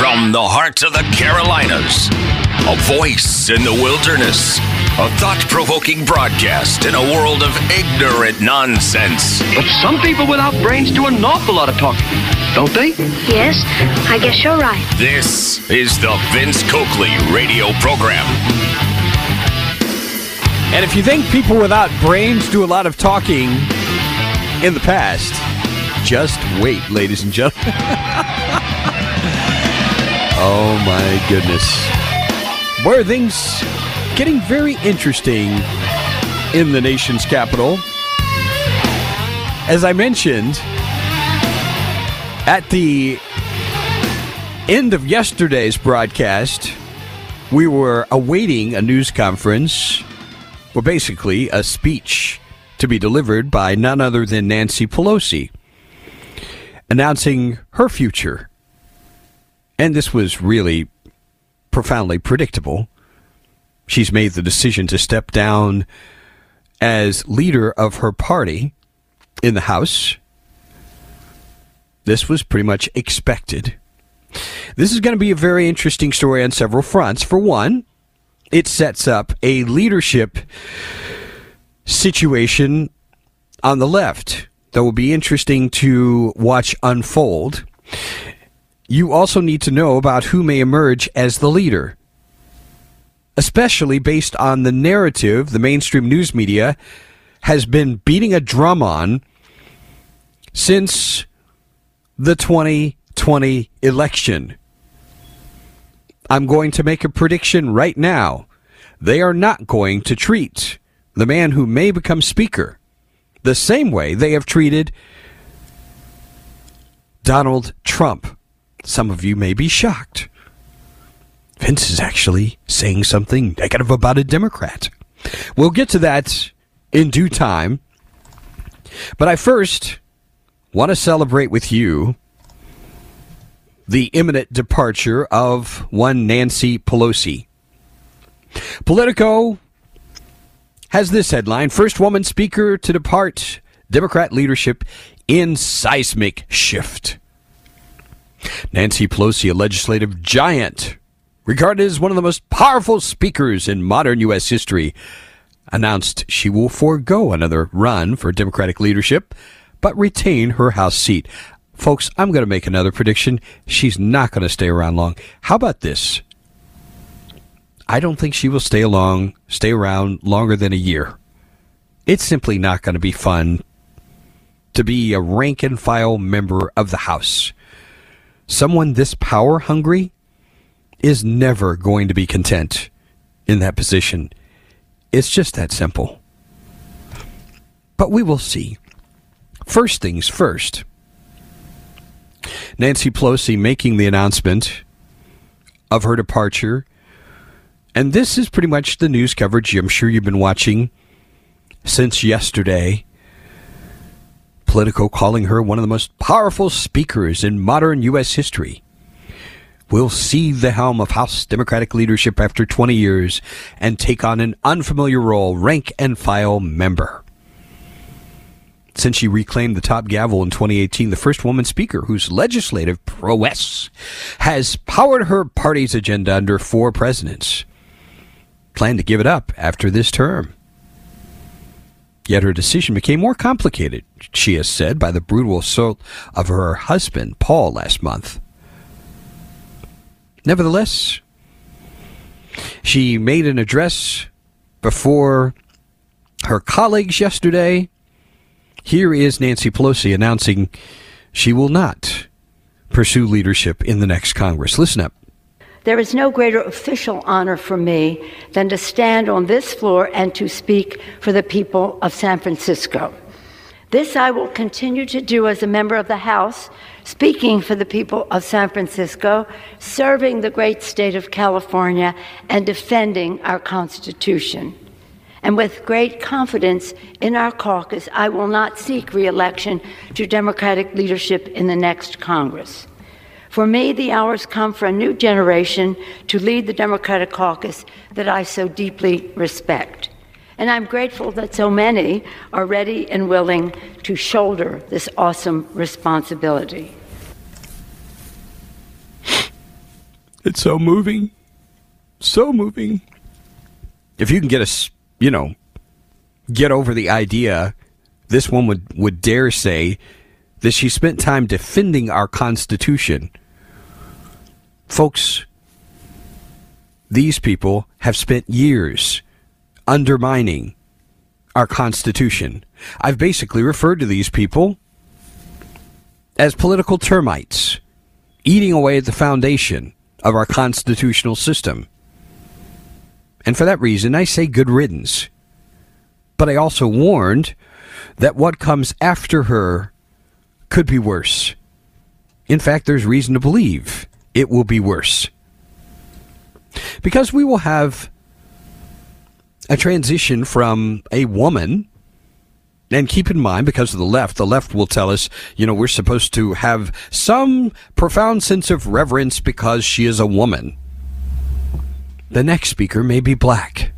From the heart of the Carolinas, a voice in the wilderness, a thought provoking broadcast in a world of ignorant nonsense. But some people without brains do an awful lot of talking, don't they? Yes, I guess you're right. This is the Vince Coakley radio program. And if you think people without brains do a lot of talking in the past, just wait, ladies and gentlemen. oh my goodness. Where things getting very interesting in the nation's capital? As I mentioned, at the end of yesterday's broadcast, we were awaiting a news conference, well, basically a speech to be delivered by none other than Nancy Pelosi, announcing her future. And this was really profoundly predictable. She's made the decision to step down as leader of her party in the House. This was pretty much expected. This is going to be a very interesting story on several fronts. For one, it sets up a leadership situation on the left that will be interesting to watch unfold. You also need to know about who may emerge as the leader, especially based on the narrative the mainstream news media has been beating a drum on since the 2020 election. I'm going to make a prediction right now. They are not going to treat the man who may become Speaker the same way they have treated Donald Trump. Some of you may be shocked. Vince is actually saying something negative about a Democrat. We'll get to that in due time. But I first want to celebrate with you the imminent departure of one Nancy Pelosi. Politico has this headline First woman speaker to depart Democrat leadership in seismic shift. Nancy Pelosi, a legislative giant, regarded as one of the most powerful speakers in modern U.S. history, announced she will forego another run for Democratic leadership, but retain her House seat. Folks, I'm going to make another prediction. She's not going to stay around long. How about this? I don't think she will stay along, stay around longer than a year. It's simply not going to be fun to be a rank and file member of the House. Someone this power hungry is never going to be content in that position. It's just that simple. But we will see. First things first. Nancy Pelosi making the announcement of her departure. And this is pretty much the news coverage I'm sure you've been watching since yesterday. Politico calling her one of the most powerful speakers in modern U.S. history. Will seize the helm of House Democratic leadership after 20 years and take on an unfamiliar role, rank and file member since she reclaimed the top gavel in 2018, the first woman speaker whose legislative prowess has powered her party's agenda under four presidents. Planned to give it up after this term. Yet her decision became more complicated, she has said, by the brutal assault of her husband, Paul, last month. Nevertheless, she made an address before her colleagues yesterday here is Nancy Pelosi announcing she will not pursue leadership in the next Congress. Listen up. There is no greater official honor for me than to stand on this floor and to speak for the people of San Francisco. This I will continue to do as a member of the House speaking for the people of San Francisco, serving the great state of California, and defending our Constitution. And with great confidence in our caucus, I will not seek reelection to Democratic leadership in the next Congress. For me, the hours come for a new generation to lead the Democratic caucus that I so deeply respect. And I'm grateful that so many are ready and willing to shoulder this awesome responsibility. It's so moving. So moving. If you can get us, you know, get over the idea, this one would, would dare say that she spent time defending our Constitution. Folks, these people have spent years undermining our Constitution. I've basically referred to these people as political termites, eating away at the foundation of our constitutional system. And for that reason, I say good riddance. But I also warned that what comes after her could be worse. In fact, there's reason to believe it will be worse. Because we will have a transition from a woman and keep in mind, because of the left, the left will tell us, you know, we're supposed to have some profound sense of reverence because she is a woman. The next speaker may be black.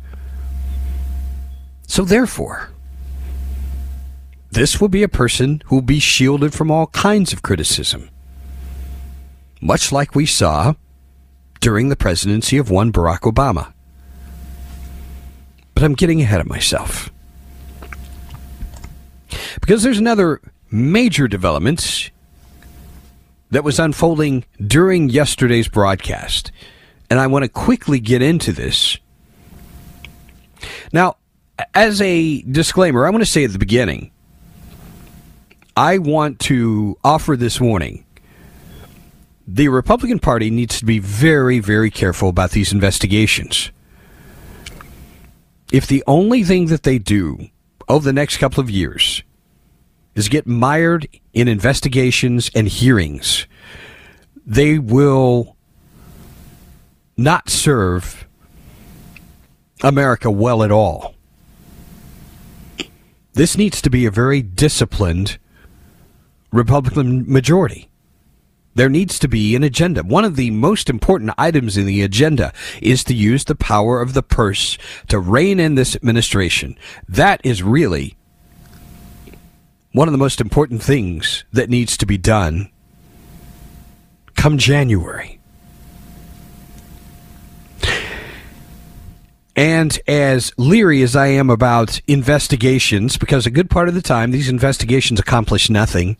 So therefore, this will be a person who will be shielded from all kinds of criticism. Much like we saw during the presidency of one Barack Obama. But I'm getting ahead of myself. Because there's another major development that was unfolding during yesterday's broadcast. And I want to quickly get into this. Now, as a disclaimer, I want to say at the beginning, I want to offer this warning. The Republican Party needs to be very, very careful about these investigations. If the only thing that they do over the next couple of years is get mired in investigations and hearings, they will not serve America well at all. This needs to be a very disciplined Republican majority. There needs to be an agenda. One of the most important items in the agenda is to use the power of the purse to rein in this administration. That is really one of the most important things that needs to be done come January. And as leery as I am about investigations, because a good part of the time these investigations accomplish nothing,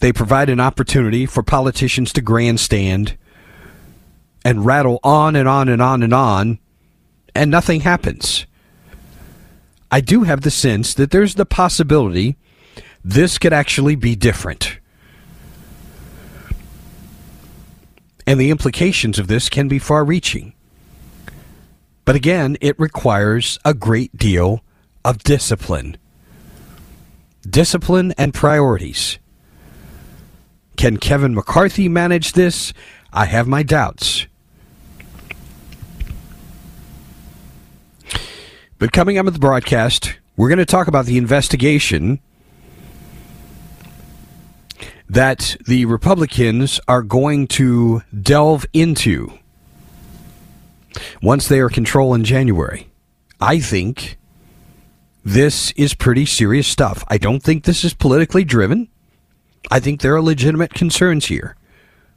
they provide an opportunity for politicians to grandstand and rattle on and on and on and on, and nothing happens. I do have the sense that there's the possibility this could actually be different. And the implications of this can be far reaching. But again, it requires a great deal of discipline. Discipline and priorities. Can Kevin McCarthy manage this? I have my doubts. But coming up with the broadcast, we're going to talk about the investigation that the Republicans are going to delve into once they are control in January. I think this is pretty serious stuff. I don't think this is politically driven. I think there are legitimate concerns here,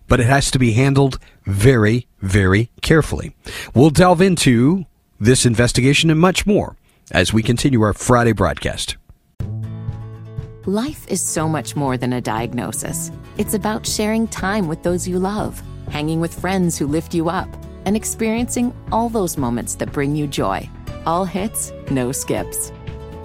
but it has to be handled very, very carefully. We'll delve into this investigation and much more as we continue our Friday broadcast. Life is so much more than a diagnosis. It's about sharing time with those you love, hanging with friends who lift you up, and experiencing all those moments that bring you joy. All hits, no skips.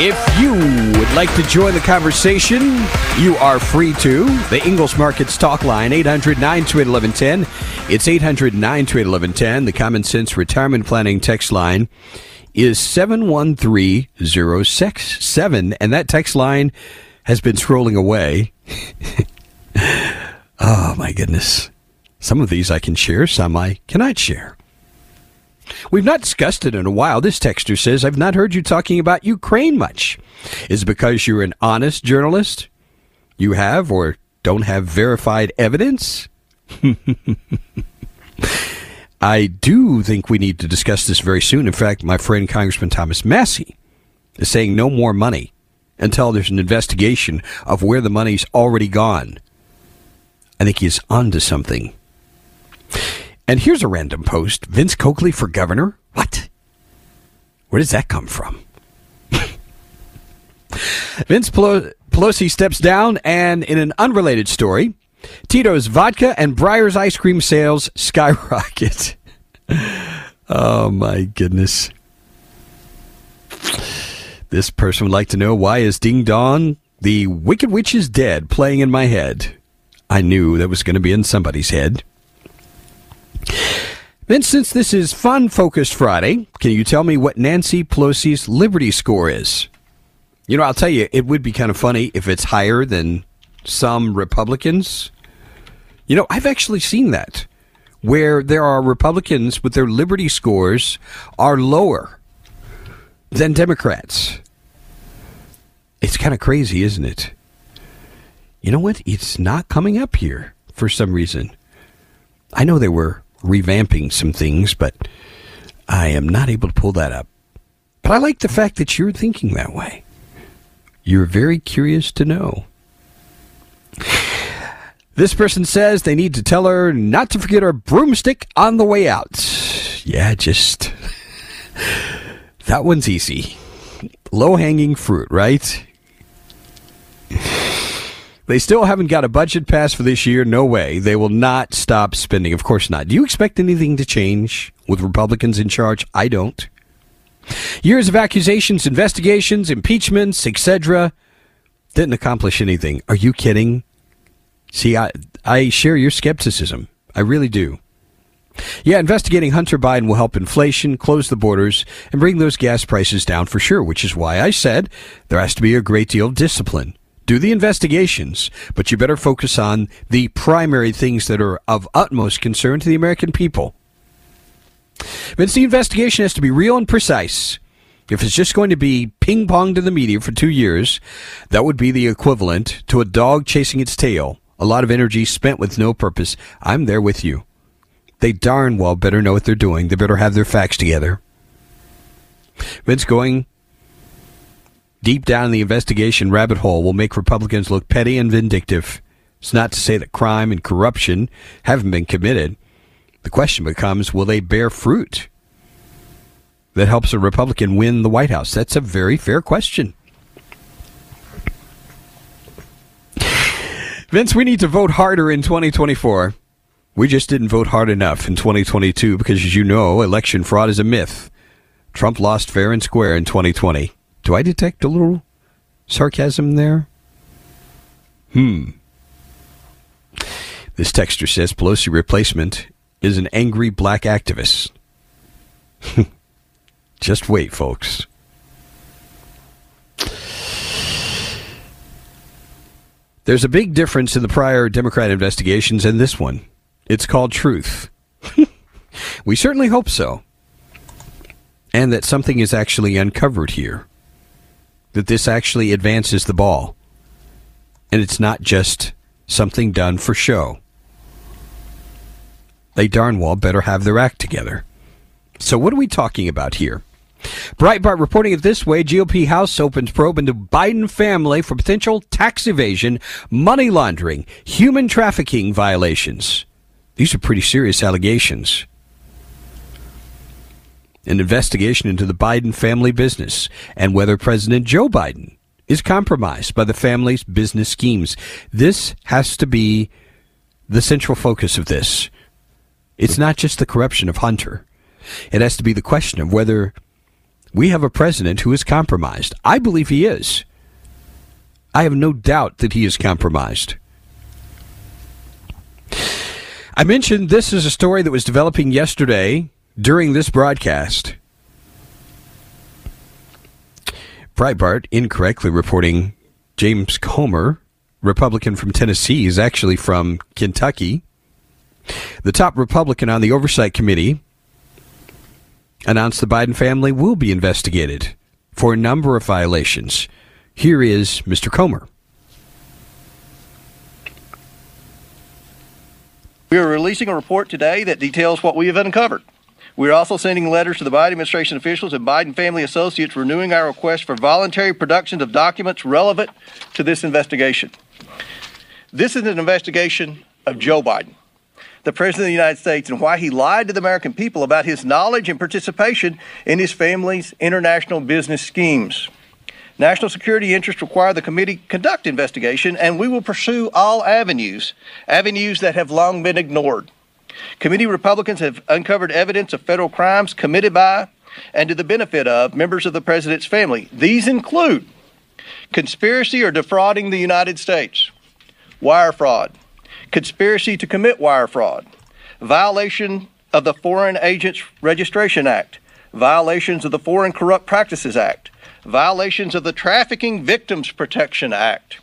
If you would like to join the conversation, you are free to. The Ingles Markets Talk Line, 800 928 1110. It's 800 928 1110. The Common Sense Retirement Planning text line is 713067. and that text line has been scrolling away. oh, my goodness. Some of these I can share, some I cannot share. We've not discussed it in a while. This texter says, I've not heard you talking about Ukraine much. Is it because you're an honest journalist? You have or don't have verified evidence? I do think we need to discuss this very soon. In fact, my friend Congressman Thomas Massie is saying no more money until there's an investigation of where the money's already gone. I think he's onto something. And here's a random post Vince Coakley for governor? What? Where does that come from? Vince Pelosi steps down, and in an unrelated story, Tito's vodka and Breyer's ice cream sales skyrocket. oh my goodness. This person would like to know why is Ding Dong, the Wicked Witch is Dead, playing in my head? I knew that was going to be in somebody's head. Then, since this is Fun Focused Friday, can you tell me what Nancy Pelosi's Liberty score is? You know, I'll tell you, it would be kind of funny if it's higher than some Republicans. You know, I've actually seen that where there are Republicans with their Liberty scores are lower than Democrats. It's kind of crazy, isn't it? You know what? It's not coming up here for some reason. I know they were revamping some things, but I am not able to pull that up. But I like the fact that you're thinking that way. You're very curious to know. This person says they need to tell her not to forget her broomstick on the way out. Yeah, just. that one's easy. Low hanging fruit, right? They still haven't got a budget passed for this year. No way. They will not stop spending. Of course not. Do you expect anything to change with Republicans in charge? I don't. Years of accusations, investigations, impeachments, etc. Didn't accomplish anything. Are you kidding? See, I, I share your skepticism. I really do. Yeah, investigating Hunter Biden will help inflation, close the borders, and bring those gas prices down for sure, which is why I said there has to be a great deal of discipline do the investigations, but you better focus on the primary things that are of utmost concern to the American people. Vince, the investigation has to be real and precise. If it's just going to be ping pong to the media for two years, that would be the equivalent to a dog chasing its tail. A lot of energy spent with no purpose. I'm there with you. They darn well better know what they're doing. They better have their facts together. Vince going deep down in the investigation rabbit hole will make Republicans look petty and vindictive. It's not to say that crime and corruption haven't been committed. The question becomes will they bear fruit that helps a Republican win the White House? That's a very fair question. Vince, we need to vote harder in 2024. We just didn't vote hard enough in 2022 because, as you know, election fraud is a myth. Trump lost fair and square in 2020. Do I detect a little sarcasm there? Hmm. This texter says Pelosi replacement is an angry black activist. Just wait, folks. There's a big difference in the prior Democrat investigations and this one. It's called truth. we certainly hope so. And that something is actually uncovered here that this actually advances the ball. And it's not just something done for show. They darn well better have their act together. So, what are we talking about here? Breitbart reporting it this way GOP House opens probe into Biden family for potential tax evasion, money laundering, human trafficking violations. These are pretty serious allegations an investigation into the Biden family business and whether President Joe Biden is compromised by the family's business schemes. This has to be the central focus of this. It's not just the corruption of Hunter. It has to be the question of whether we have a president who is compromised. I believe he is. I have no doubt that he is compromised. I mentioned this is a story that was developing yesterday during this broadcast. Breitbart incorrectly reporting James Comer, Republican from Tennessee, is actually from Kentucky. The top Republican on the Oversight Committee announced the Biden family will be investigated for a number of violations. Here is Mr. Comer. We are releasing a report today that details what we have uncovered. We are also sending letters to the Biden administration officials and Biden family associates renewing our request for voluntary production of documents relevant to this investigation. This is an investigation of Joe Biden the President of the United States and why he lied to the American people about his knowledge and participation in his family's international business schemes. National security interests require the committee conduct investigation, and we will pursue all avenues, avenues that have long been ignored. Committee Republicans have uncovered evidence of federal crimes committed by and to the benefit of members of the president's family. These include conspiracy or defrauding the United States, wire fraud, conspiracy to commit wire fraud, violation of the Foreign Agents Registration Act, violations of the Foreign Corrupt Practices Act, violations of the Trafficking Victims Protection Act,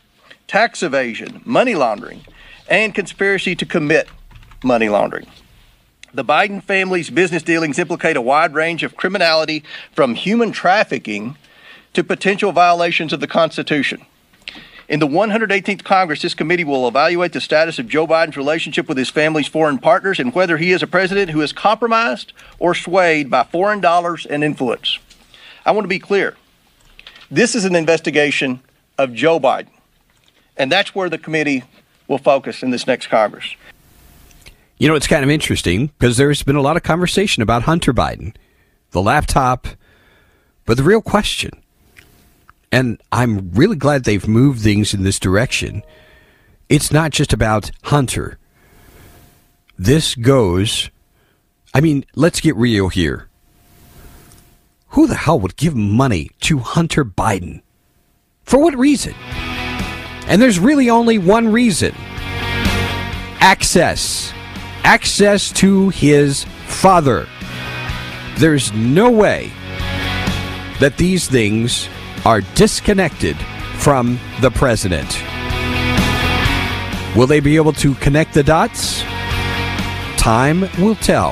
tax evasion, money laundering, and conspiracy to commit money laundering. The Biden family's business dealings implicate a wide range of criminality from human trafficking to potential violations of the Constitution. In the 118th Congress, this committee will evaluate the status of Joe Biden's relationship with his family's foreign partners and whether he is a president who is compromised or swayed by foreign dollars and influence. I want to be clear. This is an investigation of Joe Biden, and that's where the committee will focus in this next Congress. You know, it's kind of interesting because there's been a lot of conversation about Hunter Biden, the laptop, but the real question and I'm really glad they've moved things in this direction. It's not just about Hunter. This goes, I mean, let's get real here. Who the hell would give money to Hunter Biden? For what reason? And there's really only one reason access. Access to his father. There's no way that these things are disconnected from the president. Will they be able to connect the dots? Time will tell.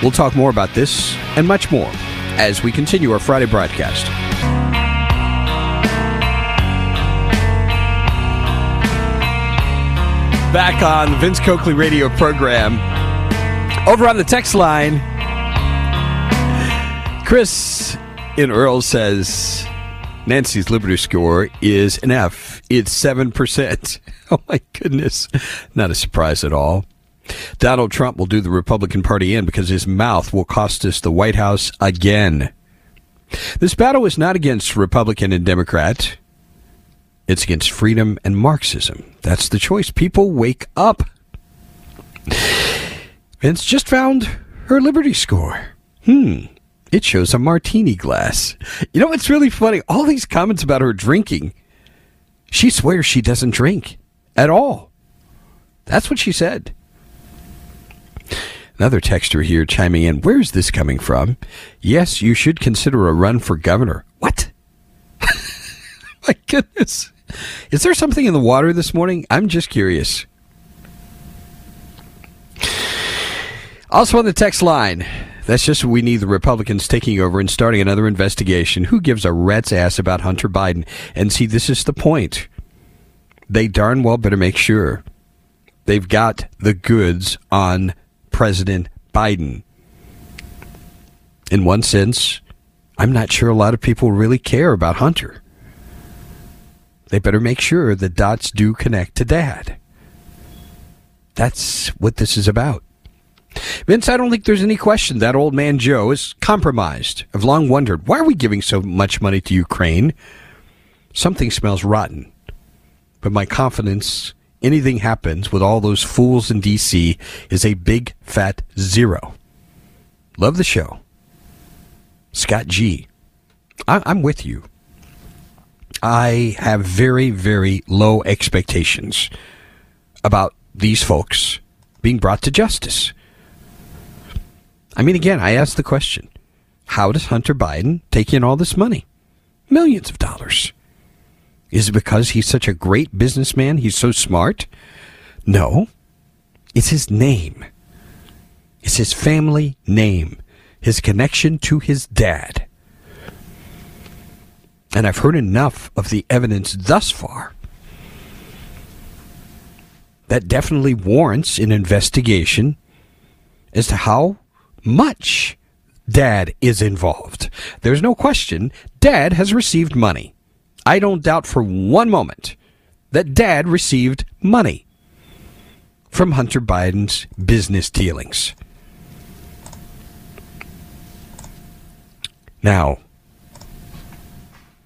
We'll talk more about this and much more as we continue our Friday broadcast. Back on the Vince Coakley radio program. Over on the text line, Chris in Earl says Nancy's Liberty score is an F. It's 7%. Oh my goodness. Not a surprise at all. Donald Trump will do the Republican Party in because his mouth will cost us the White House again. This battle is not against Republican and Democrat. It's against freedom and Marxism. That's the choice. People wake up. Vince just found her Liberty score. Hmm. It shows a martini glass. You know what's really funny? All these comments about her drinking. She swears she doesn't drink at all. That's what she said. Another texter here chiming in. Where's this coming from? Yes, you should consider a run for governor. What? My goodness. Is there something in the water this morning? I'm just curious. Also on the text line, that's just we need the Republicans taking over and starting another investigation. Who gives a rat's ass about Hunter Biden? And see, this is the point. They darn well better make sure they've got the goods on President Biden. In one sense, I'm not sure a lot of people really care about Hunter. They better make sure the dots do connect to dad. That's what this is about. Vince, I don't think there's any question that old man Joe is compromised. I've long wondered why are we giving so much money to Ukraine? Something smells rotten. But my confidence, anything happens with all those fools in D.C., is a big fat zero. Love the show. Scott G. I, I'm with you. I have very, very low expectations about these folks being brought to justice. I mean, again, I ask the question how does Hunter Biden take in all this money? Millions of dollars. Is it because he's such a great businessman? He's so smart? No. It's his name. It's his family name, his connection to his dad. And I've heard enough of the evidence thus far that definitely warrants an investigation as to how much dad is involved. There's no question dad has received money. I don't doubt for one moment that dad received money from Hunter Biden's business dealings. Now,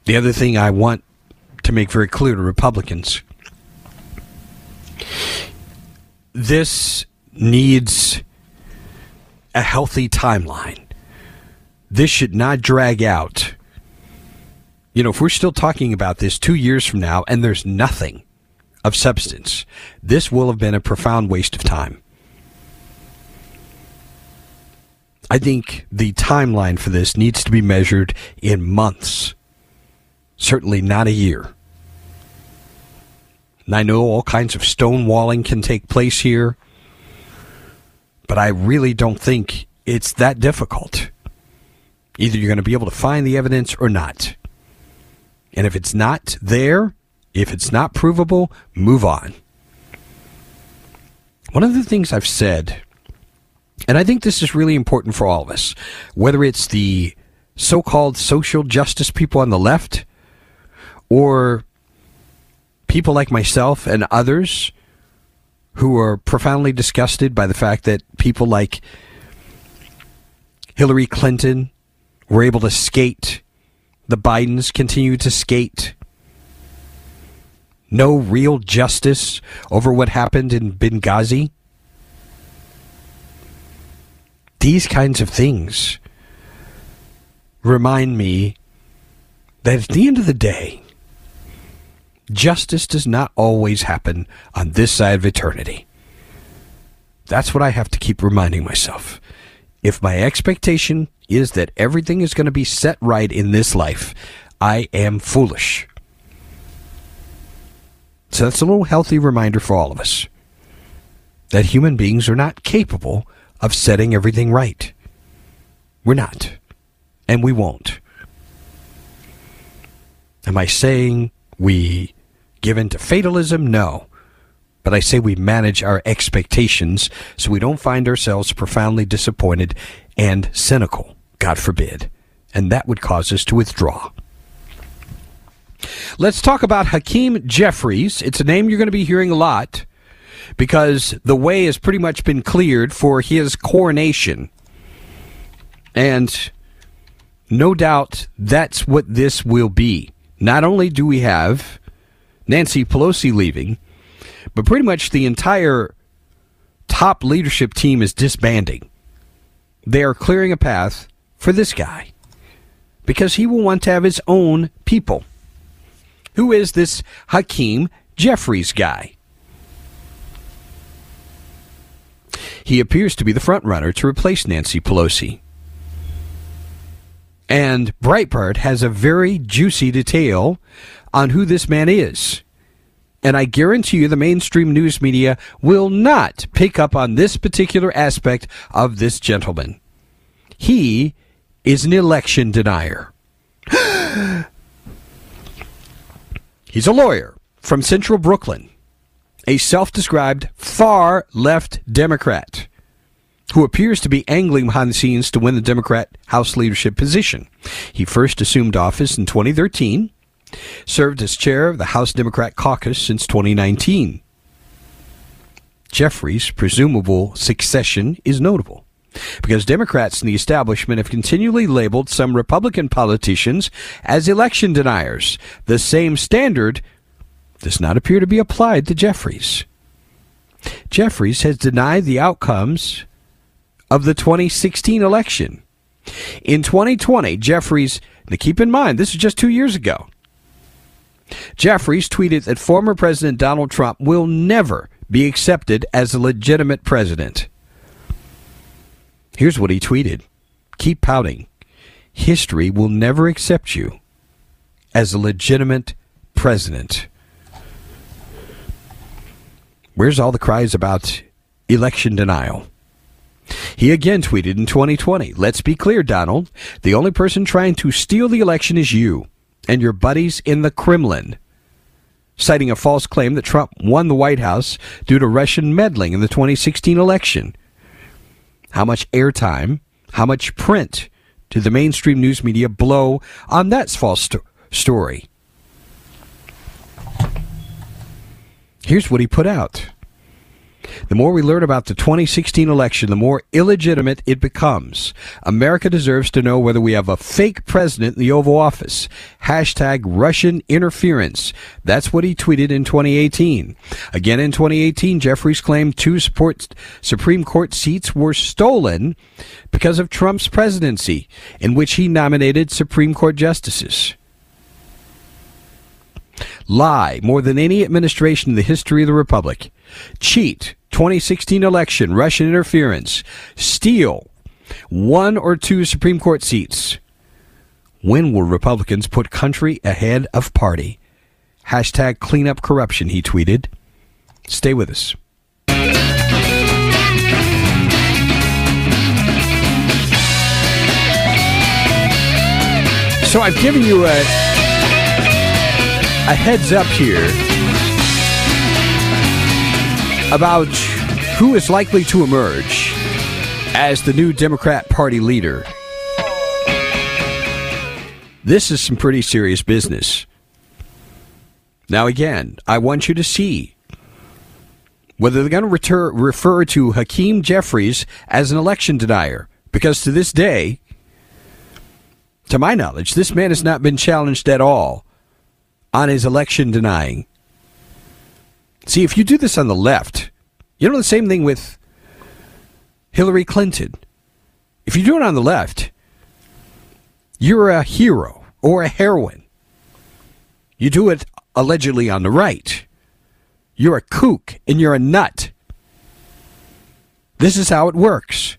the other thing I want to make very clear to Republicans this needs a healthy timeline. This should not drag out. You know, if we're still talking about this two years from now and there's nothing of substance, this will have been a profound waste of time. I think the timeline for this needs to be measured in months, certainly not a year. And I know all kinds of stonewalling can take place here, but I really don't think it's that difficult. Either you're going to be able to find the evidence or not. And if it's not there, if it's not provable, move on. One of the things I've said, and I think this is really important for all of us, whether it's the so called social justice people on the left or people like myself and others who are profoundly disgusted by the fact that people like Hillary Clinton were able to skate, the Bidens continue to skate. No real justice over what happened in Benghazi. These kinds of things remind me that at the end of the day, Justice does not always happen on this side of eternity. That's what I have to keep reminding myself. If my expectation is that everything is going to be set right in this life, I am foolish. So that's a little healthy reminder for all of us that human beings are not capable of setting everything right. We're not. And we won't. Am I saying we given to fatalism? No. But I say we manage our expectations so we don't find ourselves profoundly disappointed and cynical, God forbid. And that would cause us to withdraw. Let's talk about Hakeem Jeffries. It's a name you're going to be hearing a lot because the way has pretty much been cleared for his coronation. And no doubt that's what this will be. Not only do we have Nancy Pelosi leaving, but pretty much the entire top leadership team is disbanding. They are clearing a path for this guy because he will want to have his own people. Who is this Hakeem Jeffries guy? He appears to be the front runner to replace Nancy Pelosi. And Breitbart has a very juicy detail on who this man is. And I guarantee you the mainstream news media will not pick up on this particular aspect of this gentleman. He is an election denier. He's a lawyer from central Brooklyn, a self described far left Democrat who appears to be angling behind the scenes to win the Democrat House leadership position. He first assumed office in 2013 served as chair of the House Democrat caucus since 2019. Jeffries' presumable succession is notable because Democrats in the establishment have continually labeled some Republican politicians as election deniers. The same standard does not appear to be applied to Jeffries. Jeffries has denied the outcomes of the 2016 election. In 2020, Jeffries, now keep in mind, this is just two years ago. Jeffries tweeted that former President Donald Trump will never be accepted as a legitimate president. Here's what he tweeted Keep pouting. History will never accept you as a legitimate president. Where's all the cries about election denial? He again tweeted in 2020 Let's be clear, Donald. The only person trying to steal the election is you and your buddies in the Kremlin. Citing a false claim that Trump won the White House due to Russian meddling in the 2016 election. How much airtime, how much print did the mainstream news media blow on that false sto- story? Here's what he put out. The more we learn about the 2016 election, the more illegitimate it becomes. America deserves to know whether we have a fake president in the Oval Office. Hashtag Russian interference. That's what he tweeted in 2018. Again in 2018, Jeffries claimed two Supreme Court seats were stolen because of Trump's presidency, in which he nominated Supreme Court justices lie more than any administration in the history of the republic, cheat 2016 election, Russian interference, steal one or two Supreme Court seats. When will Republicans put country ahead of party? Hashtag clean up corruption, he tweeted. Stay with us. So I've given you a, a heads up here about who is likely to emerge as the new Democrat Party leader. This is some pretty serious business. Now, again, I want you to see whether they're going to refer, to Hakeem Jeffries as an election denier, because to this day, to my knowledge, this man has not been challenged at all on his election denying. See, if you do this on the left, you know the same thing with Hillary Clinton. If you do it on the left, you're a hero or a heroine. You do it allegedly on the right, you're a kook and you're a nut. This is how it works.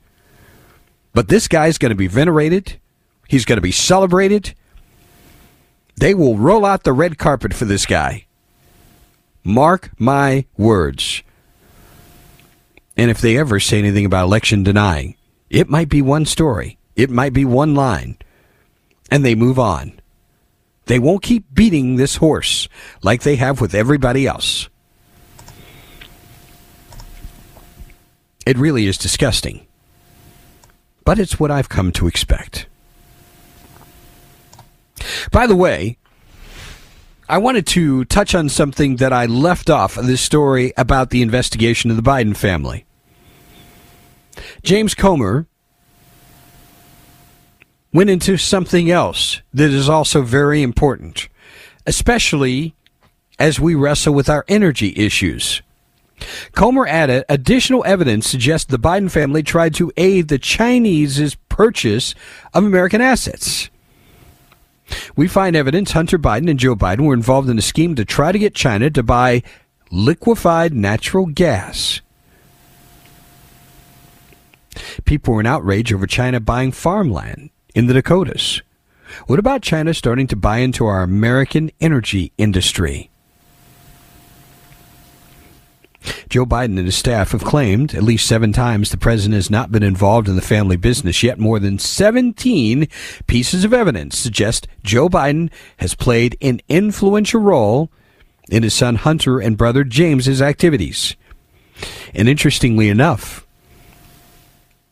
But this guy's going to be venerated. He's going to be celebrated. They will roll out the red carpet for this guy. Mark my words. And if they ever say anything about election denying, it might be one story, it might be one line, and they move on. They won't keep beating this horse like they have with everybody else. It really is disgusting. But it's what I've come to expect. By the way, I wanted to touch on something that I left off of this story about the investigation of the Biden family. James Comer went into something else that is also very important, especially as we wrestle with our energy issues. Comer added additional evidence suggests the Biden family tried to aid the Chinese's purchase of American assets. We find evidence Hunter Biden and Joe Biden were involved in a scheme to try to get China to buy liquefied natural gas. People were in outrage over China buying farmland in the Dakotas. What about China starting to buy into our American energy industry? Joe Biden and his staff have claimed at least seven times the president has not been involved in the family business, yet more than 17 pieces of evidence suggest Joe Biden has played an influential role in his son Hunter and brother James's activities. And interestingly enough,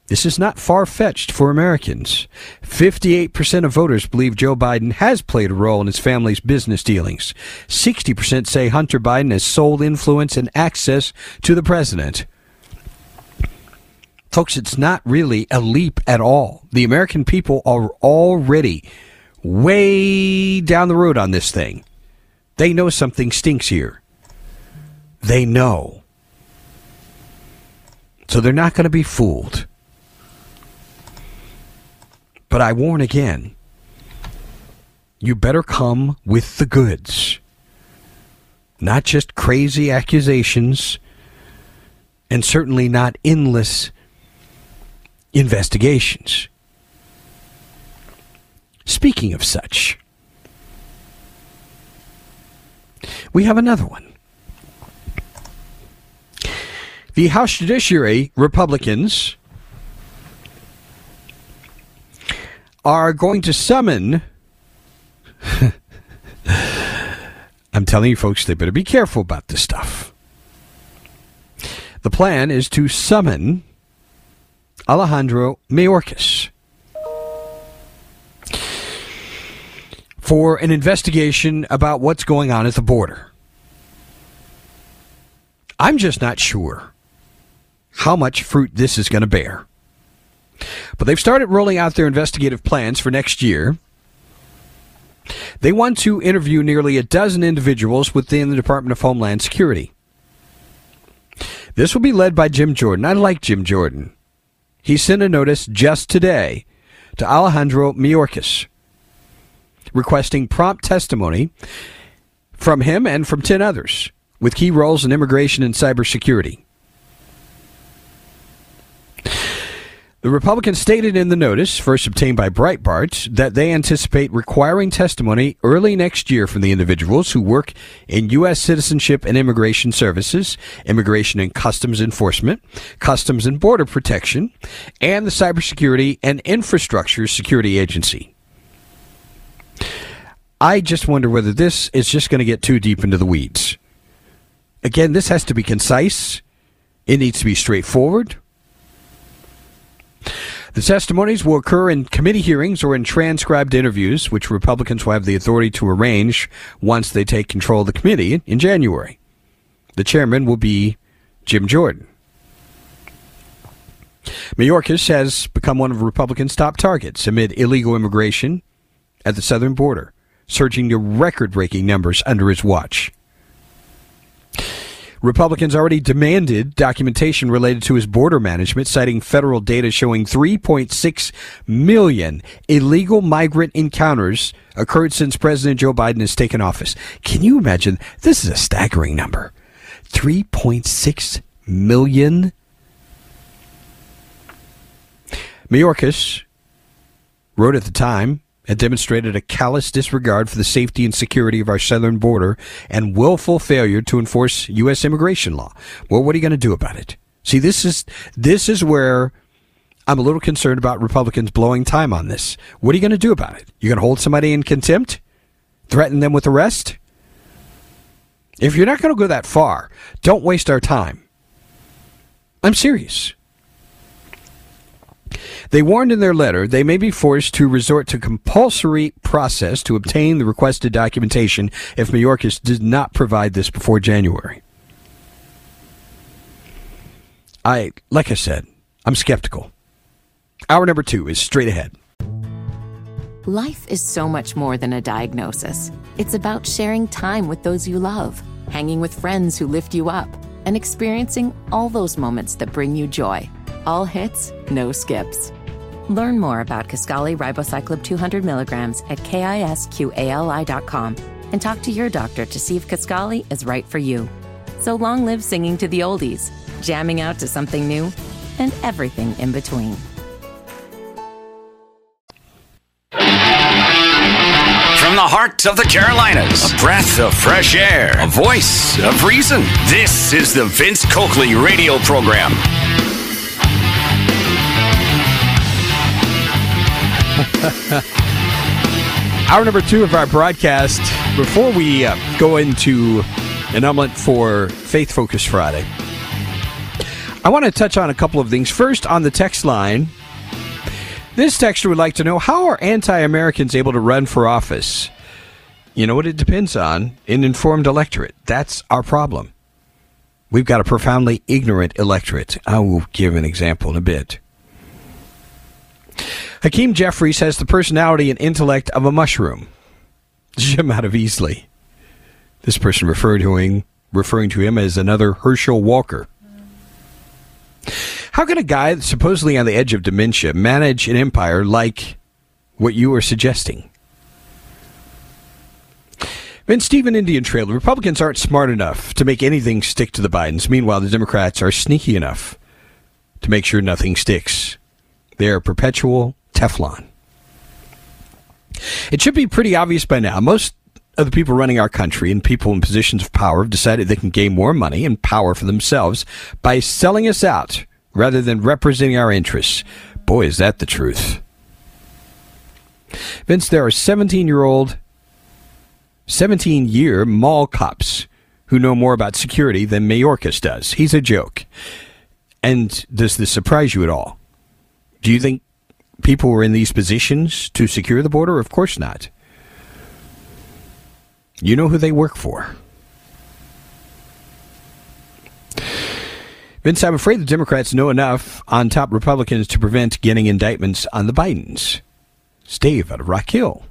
this is not far fetched for Americans. 58% of voters believe Joe Biden has played a role in his family's business dealings. 60% say Hunter Biden has sold influence and access to the president. Folks, it's not really a leap at all. The American people are already way down the road on this thing. They know something stinks here. They know. So they're not going to be fooled. But I warn again you better come with the goods, not just crazy accusations, and certainly not endless investigations. Speaking of such, we have another one. The House Judiciary Republicans are going to summon. I'm telling you, folks, they better be careful about this stuff. The plan is to summon Alejandro Mayorkas for an investigation about what's going on at the border. I'm just not sure how much fruit this is going to bear. But they've started rolling out their investigative plans for next year. They want to interview nearly a dozen individuals within the Department of Homeland Security. This will be led by Jim Jordan. I like Jim Jordan. He sent a notice just today to Alejandro Mayorkas requesting prompt testimony from him and from 10 others with key roles in immigration and cybersecurity. The Republicans stated in the notice, first obtained by Breitbart, that they anticipate requiring testimony early next year from the individuals who work in U.S. citizenship and immigration services, immigration and customs enforcement, customs and border protection, and the Cybersecurity and Infrastructure Security Agency. I just wonder whether this is just going to get too deep into the weeds. Again, this has to be concise. It needs to be straightforward. The testimonies will occur in committee hearings or in transcribed interviews, which Republicans will have the authority to arrange once they take control of the committee in January. The chairman will be Jim Jordan. Mayorkas has become one of Republicans' top targets amid illegal immigration at the southern border, surging to record breaking numbers under his watch. Republicans already demanded documentation related to his border management, citing federal data showing 3.6 million illegal migrant encounters occurred since President Joe Biden has taken office. Can you imagine? This is a staggering number. 3.6 million. Mayorkas wrote at the time had demonstrated a callous disregard for the safety and security of our southern border and willful failure to enforce U.S. immigration law. Well, what are you going to do about it? See, this is this is where I'm a little concerned about Republicans blowing time on this. What are you going to do about it? You're going to hold somebody in contempt? Threaten them with arrest? If you're not going to go that far, don't waste our time. I'm serious. They warned in their letter they may be forced to resort to compulsory process to obtain the requested documentation if Mayorkas did not provide this before January. I, like I said, I'm skeptical. Hour number two is straight ahead. Life is so much more than a diagnosis. It's about sharing time with those you love, hanging with friends who lift you up, and experiencing all those moments that bring you joy. All hits, no skips. Learn more about Kisqali Ribociclib 200 milligrams at kisqali.com and talk to your doctor to see if Kisqali is right for you. So long live singing to the oldies, jamming out to something new, and everything in between. From the heart of the Carolinas, a breath of fresh air, a voice of reason. This is the Vince Coakley radio program. Hour number two of our broadcast. Before we uh, go into annulment for Faith Focus Friday, I want to touch on a couple of things. First, on the text line, this texter would like to know how are anti Americans able to run for office? You know what it depends on? An informed electorate. That's our problem. We've got a profoundly ignorant electorate. I will give an example in a bit. Hakeem Jeffries has the personality and intellect of a mushroom. Jim out of Easley. This person referred to him, referring to him as another Herschel Walker. How can a guy supposedly on the edge of dementia manage an empire like what you are suggesting. Then Stephen Indian Trail, Republicans aren't smart enough to make anything stick to the Bidens. Meanwhile, the Democrats are sneaky enough to make sure nothing sticks. They're perpetual Teflon. It should be pretty obvious by now. Most of the people running our country and people in positions of power have decided they can gain more money and power for themselves by selling us out rather than representing our interests. Boy, is that the truth. Vince, there are 17 year old, 17 year mall cops who know more about security than Mayorkas does. He's a joke. And does this surprise you at all? Do you think people were in these positions to secure the border? Of course not. You know who they work for. Vince, I'm afraid the Democrats know enough on top Republicans to prevent getting indictments on the Bidens. Steve out of Rock Hill.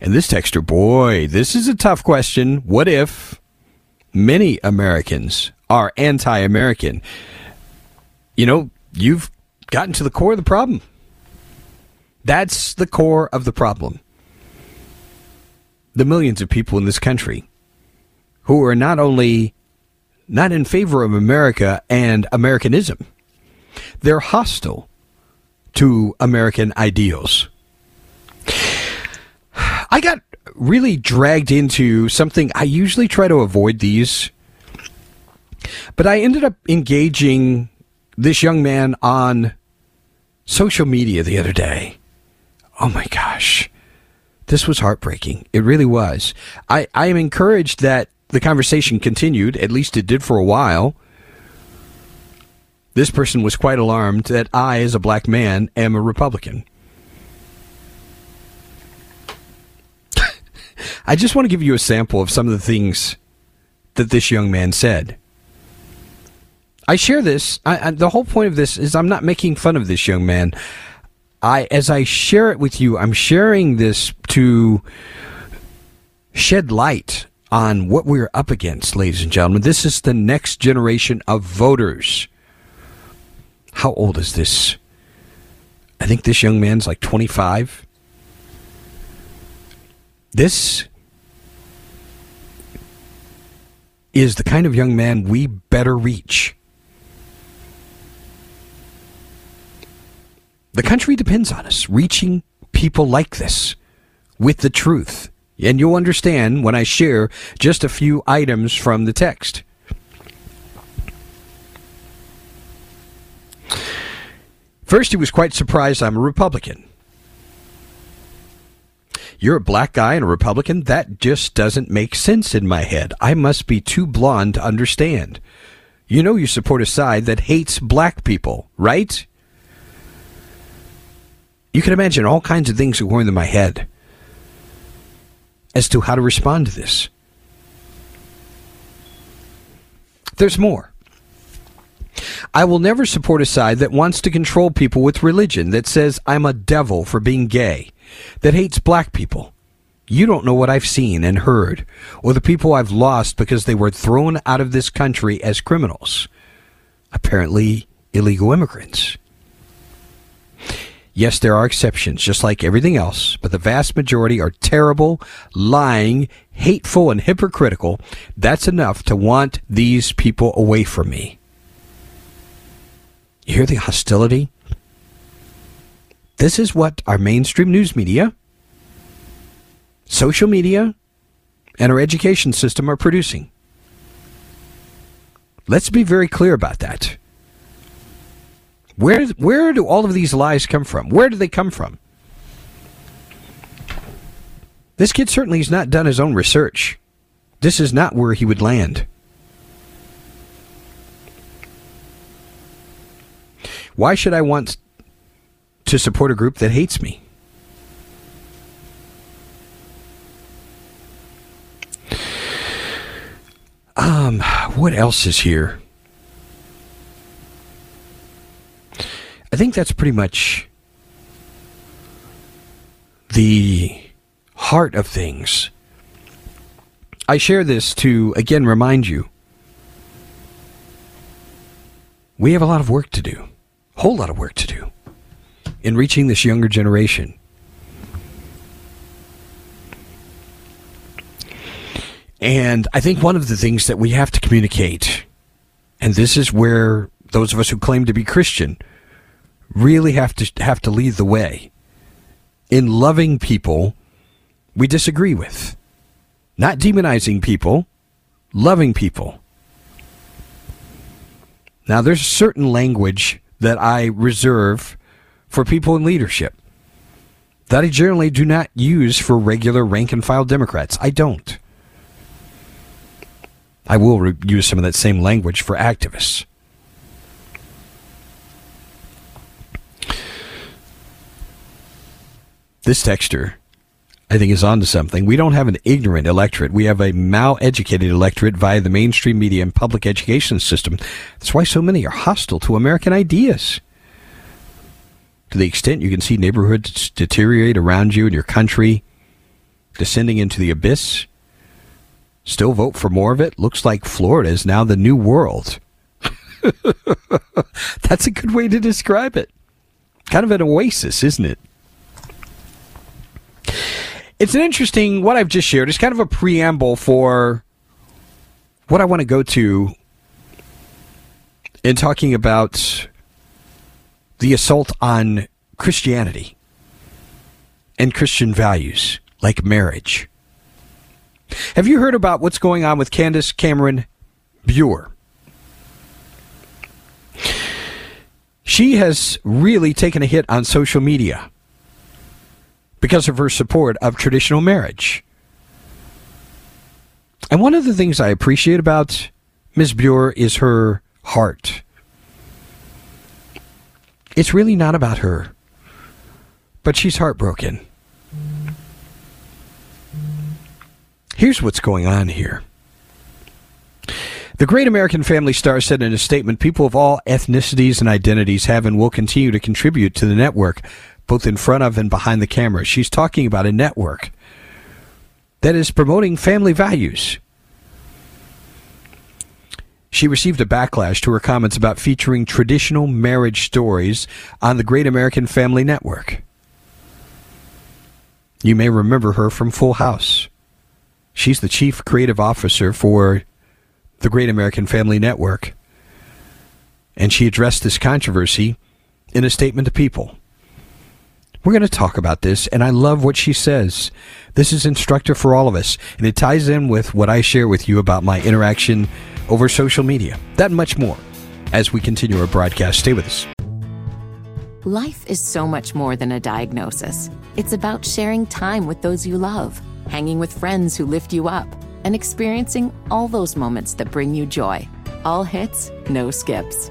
And this texter, boy, this is a tough question. What if many Americans are anti American? You know, you've gotten to the core of the problem. That's the core of the problem. The millions of people in this country who are not only not in favor of America and Americanism, they're hostile to American ideals. I got really dragged into something I usually try to avoid these, but I ended up engaging this young man on social media the other day. Oh my gosh. This was heartbreaking. It really was. I, I am encouraged that the conversation continued, at least it did for a while. This person was quite alarmed that I, as a black man, am a Republican. I just want to give you a sample of some of the things that this young man said. I share this. I, I, the whole point of this is I'm not making fun of this young man. I, as I share it with you, I'm sharing this to shed light on what we're up against, ladies and gentlemen. This is the next generation of voters. How old is this? I think this young man's like 25. This is the kind of young man we better reach. The country depends on us reaching people like this with the truth. And you'll understand when I share just a few items from the text. First, he was quite surprised I'm a Republican. You're a black guy and a Republican? That just doesn't make sense in my head. I must be too blonde to understand. You know you support a side that hates black people, right? You can imagine all kinds of things are going through my head as to how to respond to this. There's more. I will never support a side that wants to control people with religion, that says I'm a devil for being gay, that hates black people. You don't know what I've seen and heard, or the people I've lost because they were thrown out of this country as criminals. Apparently, illegal immigrants. Yes, there are exceptions, just like everything else, but the vast majority are terrible, lying, hateful, and hypocritical. That's enough to want these people away from me. You hear the hostility? This is what our mainstream news media, social media, and our education system are producing. Let's be very clear about that. Where where do all of these lies come from? Where do they come from? This kid certainly has not done his own research. This is not where he would land. Why should I want to support a group that hates me? Um, what else is here? I think that's pretty much the heart of things. I share this to, again, remind you we have a lot of work to do, a whole lot of work to do. in reaching this younger generation. And I think one of the things that we have to communicate, and this is where those of us who claim to be Christian really have to have to lead the way in loving people we disagree with, not demonizing people, loving people. Now, there's a certain language that I reserve for people in leadership that I generally do not use for regular rank and file Democrats. I don't. I will re- use some of that same language for activists. This texture, I think, is onto something. We don't have an ignorant electorate. We have a mal-educated electorate via the mainstream media and public education system. That's why so many are hostile to American ideas. To the extent you can see neighborhoods deteriorate around you and your country, descending into the abyss, still vote for more of it. Looks like Florida is now the new world. That's a good way to describe it. Kind of an oasis, isn't it? It's an interesting, what I've just shared is kind of a preamble for what I want to go to in talking about the assault on Christianity and Christian values like marriage. Have you heard about what's going on with Candace Cameron Bure? She has really taken a hit on social media because of her support of traditional marriage. And one of the things I appreciate about Ms. Bure is her heart. It's really not about her, but she's heartbroken. Here's what's going on here. The Great American Family Star said in a statement people of all ethnicities and identities have and will continue to contribute to the network, both in front of and behind the camera. She's talking about a network that is promoting family values. She received a backlash to her comments about featuring traditional marriage stories on the Great American Family Network. You may remember her from Full House. She's the chief creative officer for the Great American Family Network. And she addressed this controversy in a statement to people. We're going to talk about this, and I love what she says. This is instructive for all of us, and it ties in with what I share with you about my interaction over social media. That much more as we continue our broadcast. Stay with us. Life is so much more than a diagnosis. It's about sharing time with those you love hanging with friends who lift you up, and experiencing all those moments that bring you joy. All hits, no skips.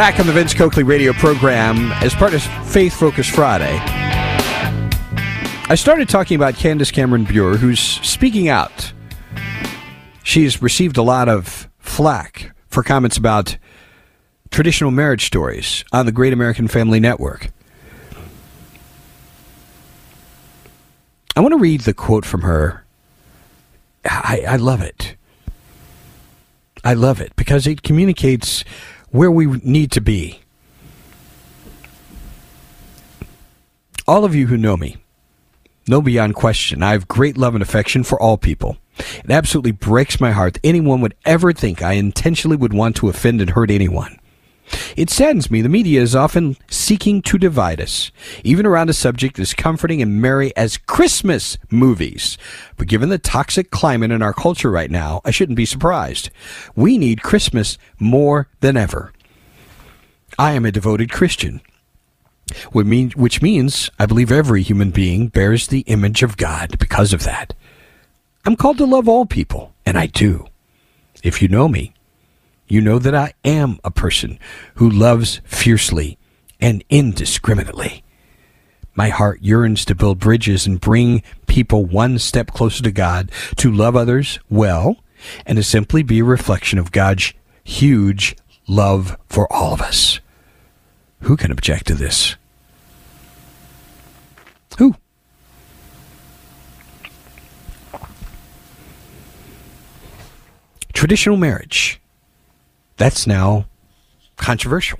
Back on the Vince Coakley radio program as part of Faith Focus Friday. I started talking about Candace Cameron Bure, who's speaking out. She's received a lot of flack for comments about traditional marriage stories on the Great American Family Network. I want to read the quote from her. I, I love it. I love it because it communicates where we need to be. All of you who know me know beyond question I have great love and affection for all people. It absolutely breaks my heart that anyone would ever think I intentionally would want to offend and hurt anyone. It saddens me the media is often seeking to divide us, even around a subject as comforting and merry as Christmas movies. But given the toxic climate in our culture right now, I shouldn't be surprised. We need Christmas more than ever. I am a devoted Christian. which means I believe every human being bears the image of God because of that. I'm called to love all people, and I do. If you know me, you know that I am a person who loves fiercely and indiscriminately. My heart yearns to build bridges and bring people one step closer to God, to love others well, and to simply be a reflection of God's huge love for all of us. Who can object to this? Who? Traditional marriage. That's now controversial.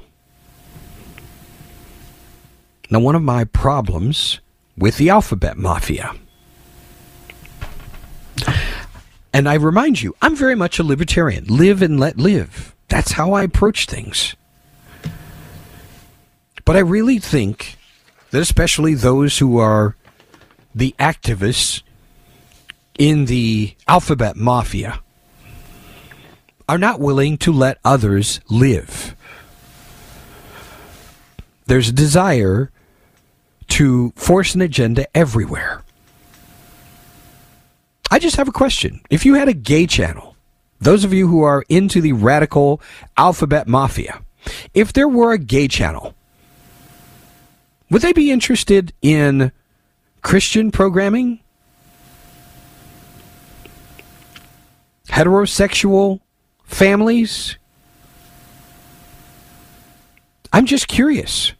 Now, one of my problems with the alphabet mafia, and I remind you, I'm very much a libertarian. Live and let live. That's how I approach things. But I really think that especially those who are the activists in the alphabet mafia are not willing to let others live. There's a desire to force an agenda everywhere. I just have a question. If you had a gay channel, those of you who are into the radical alphabet mafia, if there were a gay channel, would they be interested in Christian programming? Heterosexual families? I'm just curious.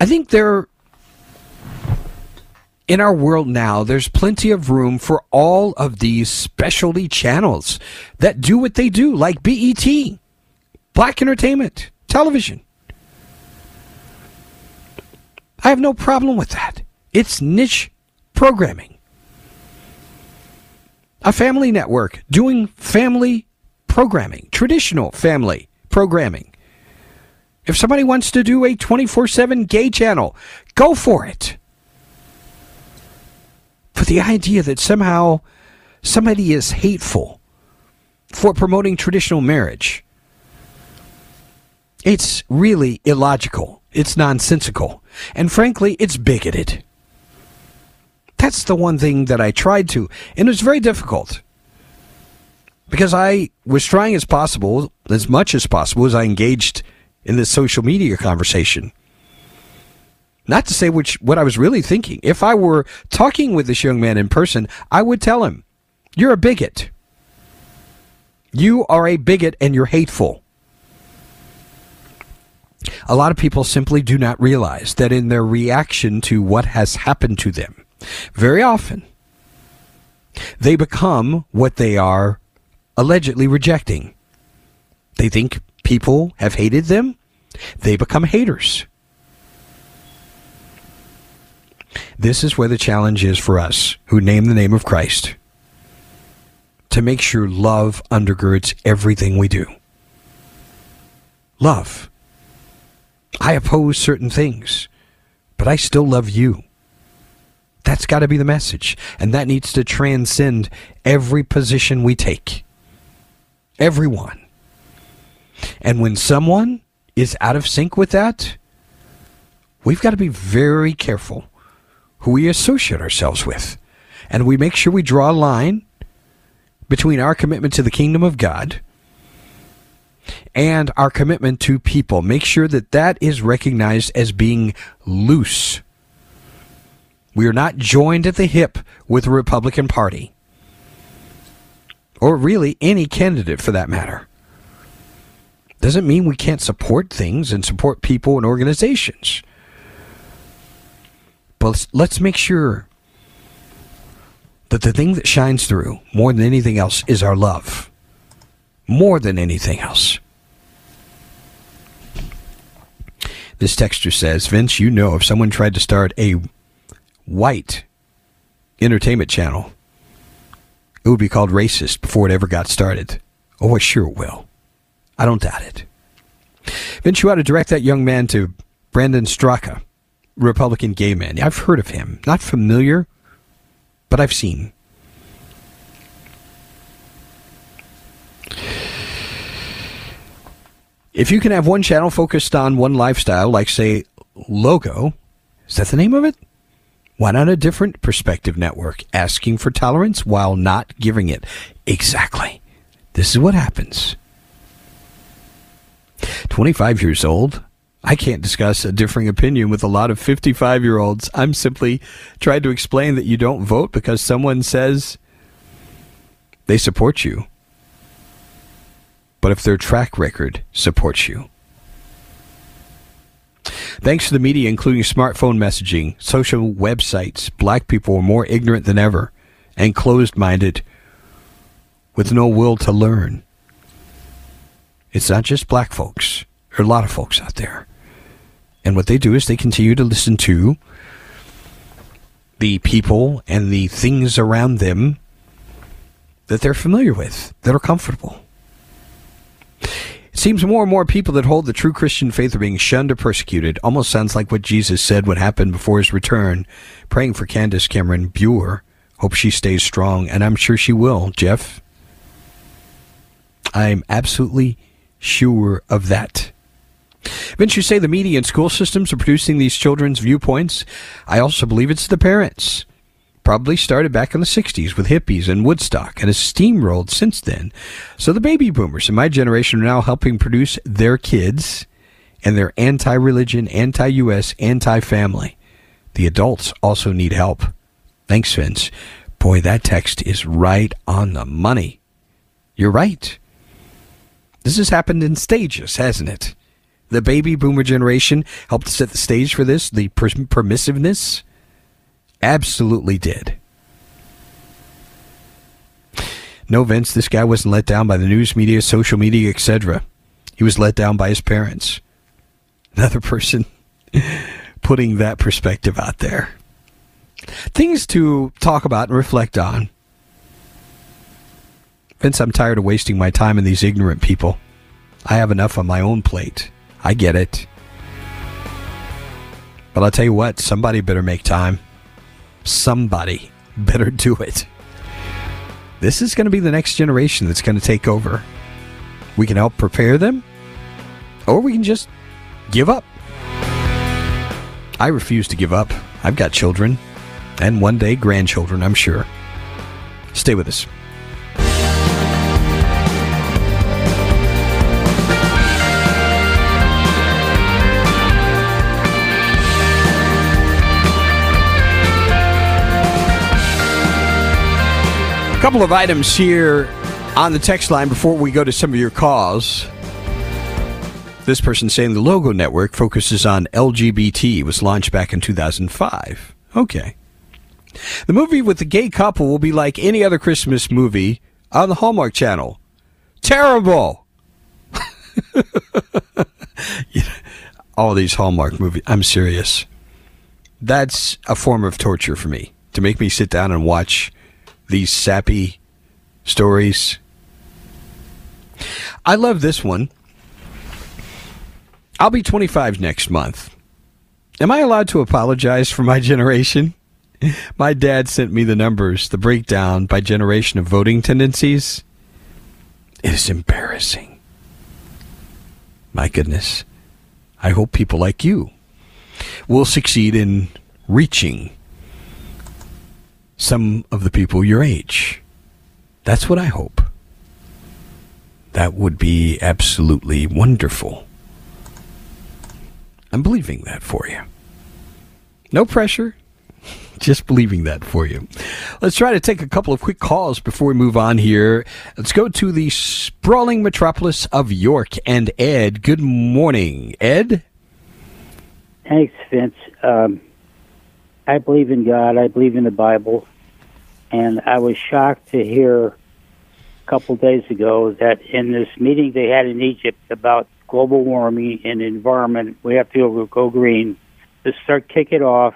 I think there, in our world now, there's plenty of room for all of these specialty channels that do what they do, like BET, Black Entertainment, television. I have no problem with that. It's niche programming. A family network doing family programming, traditional family programming. If somebody wants to do a 24 7 gay channel, go for it. But the idea that somehow somebody is hateful for promoting traditional marriage, it's really illogical. It's nonsensical. And frankly, it's bigoted. That's the one thing that I tried to, and it was very difficult because I was trying as possible, as much as possible, as I engaged in this social media conversation. Not to say which what I was really thinking. If I were talking with this young man in person, I would tell him, "You're a bigot. You are a bigot and you're hateful." A lot of people simply do not realize that in their reaction to what has happened to them, very often they become what they are allegedly rejecting. They think people have hated them, they become haters. This is where the challenge is for us who name the name of Christ to make sure love undergirds everything we do. Love. I oppose certain things, but I still love you. That's got to be the message. And that needs to transcend every position we take. Everyone. And when someone is out of sync with that, we've got to be very careful who we associate ourselves with. And we make sure we draw a line between our commitment to the kingdom of God and our commitment to people. Make sure that that is recognized as being loose. We are not joined at the hip with the Republican Party, or really any candidate for that matter doesn't mean we can't support things and support people and organizations. But let's make sure that the thing that shines through more than anything else is our love. More than anything else. This texture says, Vince, you know if someone tried to start a white entertainment channel, it would be called racist before it ever got started. Oh, it sure will. I don't doubt it. Vince, you ought to direct that young man to Brandon Straka, Republican gay man. I've heard of him. Not familiar, but I've seen. If you can have one channel focused on one lifestyle, like, say, Logo, is that the name of it? Why not a different perspective network asking for tolerance while not giving it? Exactly. This is what happens. 25 years old. I can't discuss a differing opinion with a lot of 55 year olds. I'm simply trying to explain that you don't vote because someone says they support you. But if their track record supports you, Thanks to the media, including smartphone messaging, social websites, black people are more ignorant than ever and closed minded with no will to learn. It's not just black folks, there are a lot of folks out there. And what they do is they continue to listen to the people and the things around them that they're familiar with, that are comfortable. Seems more and more people that hold the true Christian faith are being shunned or persecuted. Almost sounds like what Jesus said would happen before his return. Praying for Candace Cameron Bure. Hope she stays strong, and I'm sure she will, Jeff. I'm absolutely sure of that. Vince, you say the media and school systems are producing these children's viewpoints. I also believe it's the parents probably started back in the 60s with hippies and Woodstock and has steamrolled since then. So the baby boomers in my generation are now helping produce their kids and they're anti religion, anti US, anti family. The adults also need help. Thanks, Vince. Boy, that text is right on the money. You're right. This has happened in stages, hasn't it? The baby boomer generation helped set the stage for this, the per- permissiveness Absolutely did. No, Vince, this guy wasn't let down by the news media, social media, etc. He was let down by his parents. Another person putting that perspective out there. Things to talk about and reflect on. Vince, I'm tired of wasting my time in these ignorant people. I have enough on my own plate. I get it. But I'll tell you what, somebody better make time. Somebody better do it. This is going to be the next generation that's going to take over. We can help prepare them, or we can just give up. I refuse to give up. I've got children, and one day grandchildren, I'm sure. Stay with us. Couple of items here on the text line before we go to some of your calls. This person saying the Logo Network focuses on LGBT it was launched back in 2005. Okay. The movie with the gay couple will be like any other Christmas movie on the Hallmark Channel. Terrible. all these Hallmark movies. I'm serious. That's a form of torture for me to make me sit down and watch these sappy stories. I love this one. I'll be 25 next month. Am I allowed to apologize for my generation? My dad sent me the numbers, the breakdown by generation of voting tendencies. It is embarrassing. My goodness. I hope people like you will succeed in reaching some of the people your age. That's what I hope. That would be absolutely wonderful. I'm believing that for you. No pressure, just believing that for you. Let's try to take a couple of quick calls before we move on here. Let's go to the sprawling metropolis of York and Ed. Good morning, Ed. Thanks, Vince. Um, I believe in God. I believe in the Bible. And I was shocked to hear a couple days ago that in this meeting they had in Egypt about global warming and environment, we have to go green. To start kick it off,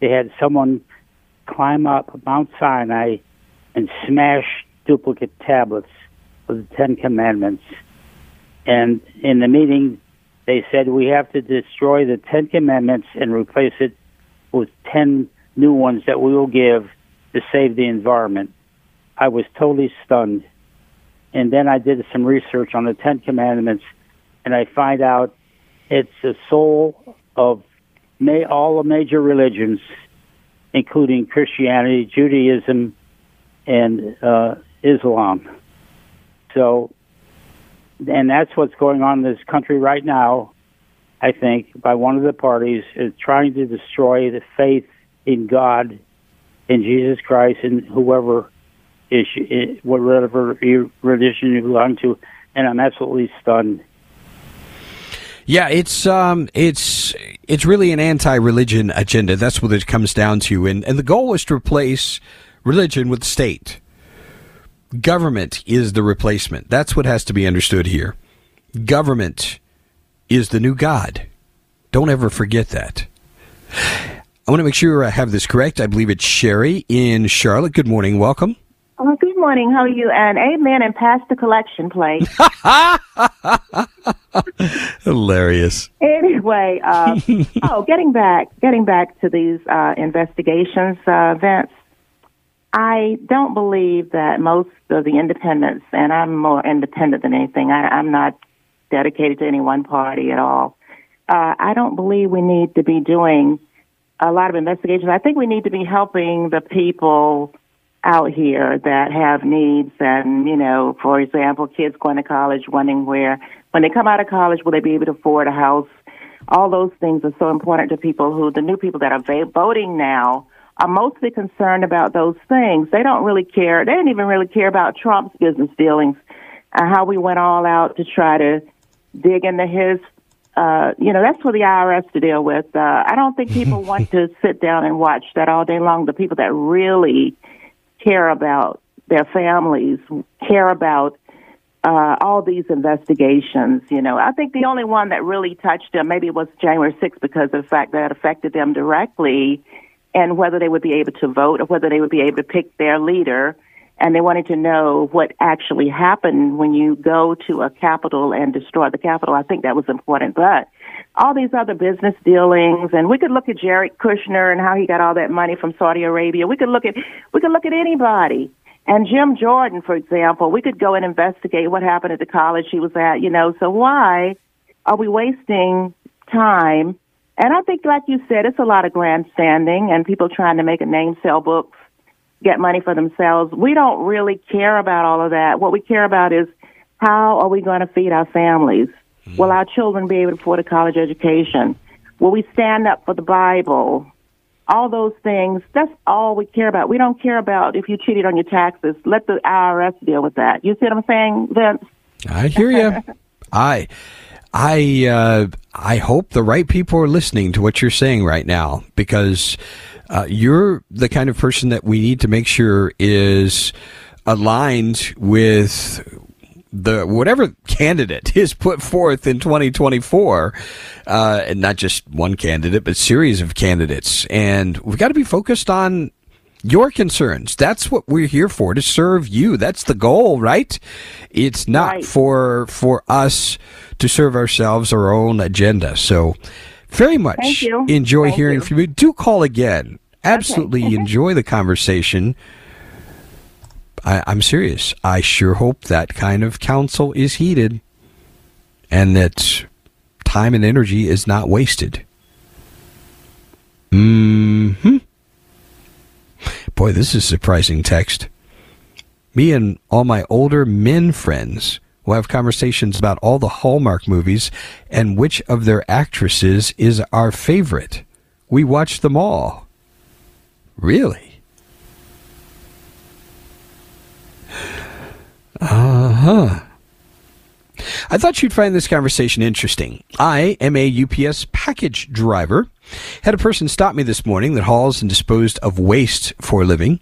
they had someone climb up Mount Sinai and smash duplicate tablets of the Ten Commandments. And in the meeting, they said we have to destroy the Ten Commandments and replace it with ten new ones that we will give to save the environment. I was totally stunned. And then I did some research on the Ten Commandments, and I find out it's the soul of may, all the major religions, including Christianity, Judaism, and uh, Islam. So, and that's what's going on in this country right now. I think by one of the parties is trying to destroy the faith in God, in Jesus Christ, and whoever is whatever religion you belong to. And I'm absolutely stunned. Yeah, it's um, it's it's really an anti-religion agenda. That's what it comes down to, and and the goal is to replace religion with state. Government is the replacement. That's what has to be understood here. Government is the new God. Don't ever forget that. I want to make sure I have this correct. I believe it's Sherry in Charlotte. Good morning. Welcome. Oh, good morning. How are you? And amen and pass the collection plate. Hilarious. Anyway, uh, oh, getting back, getting back to these uh, investigations, uh, Vince. I don't believe that most of the independents, and I'm more independent than anything. I, I'm not dedicated to any one party at all. Uh, I don't believe we need to be doing a lot of investigations. I think we need to be helping the people out here that have needs and, you know, for example, kids going to college wondering where, when they come out of college, will they be able to afford a house? All those things are so important to people who, the new people that are voting now, are mostly concerned about those things. They don't really care. They didn't even really care about Trump's business dealings and how we went all out to try to dig into his uh, you know, that's for the IRS to deal with. Uh, I don't think people want to sit down and watch that all day long. The people that really care about their families, care about uh, all these investigations. You know, I think the only one that really touched them maybe was January 6th because of the fact that it affected them directly and whether they would be able to vote or whether they would be able to pick their leader and they wanted to know what actually happened when you go to a Capitol and destroy the Capitol. I think that was important. But all these other business dealings, and we could look at Jared Kushner and how he got all that money from Saudi Arabia. We could look at we could look at anybody. And Jim Jordan, for example, we could go and investigate what happened at the college he was at, you know. So why are we wasting time? And I think, like you said, it's a lot of grandstanding and people trying to make a name, sell books, get money for themselves. We don't really care about all of that. What we care about is how are we going to feed our families? Mm-hmm. Will our children be able to afford a college education? Will we stand up for the Bible? All those things, that's all we care about. We don't care about if you cheated on your taxes. Let the IRS deal with that. You see what I'm saying, Vince? I hear you. I I uh, I hope the right people are listening to what you're saying right now because uh, you're the kind of person that we need to make sure is aligned with the whatever candidate is put forth in 2024, uh, and not just one candidate, but series of candidates. And we've got to be focused on your concerns. That's what we're here for to serve you. That's the goal, right? It's not right. for for us to serve ourselves our own agenda. So very much enjoy Thank hearing you. from you. Do call again. Absolutely okay. enjoy the conversation. I, I'm serious. I sure hope that kind of counsel is heeded and that time and energy is not wasted. Hmm. Boy, this is surprising text. Me and all my older men friends will have conversations about all the Hallmark movies and which of their actresses is our favorite. We watch them all. Really? Uh huh. I thought you'd find this conversation interesting. I am a UPS package driver. Had a person stop me this morning that hauls and disposed of waste for a living.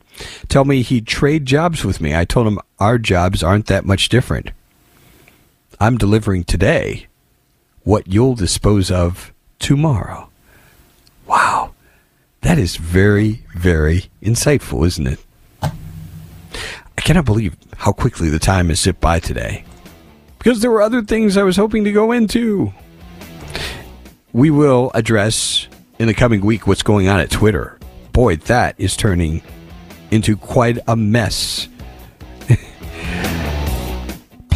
Tell me he'd trade jobs with me. I told him our jobs aren't that much different. I'm delivering today what you'll dispose of tomorrow. Wow. That is very, very insightful, isn't it? I cannot believe how quickly the time has zipped by today. Because there were other things I was hoping to go into. We will address in the coming week what's going on at Twitter. Boy, that is turning into quite a mess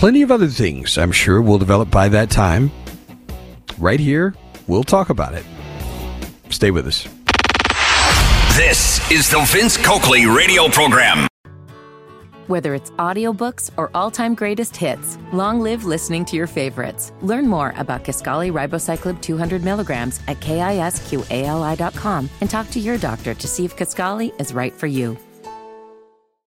plenty of other things I'm sure will develop by that time. Right here, we'll talk about it. Stay with us. This is the Vince Coakley radio program. Whether it's audiobooks or all-time greatest hits, long live listening to your favorites. Learn more about Kisqali Ribociclib 200 milligrams at kisqali.com and talk to your doctor to see if Kisqali is right for you.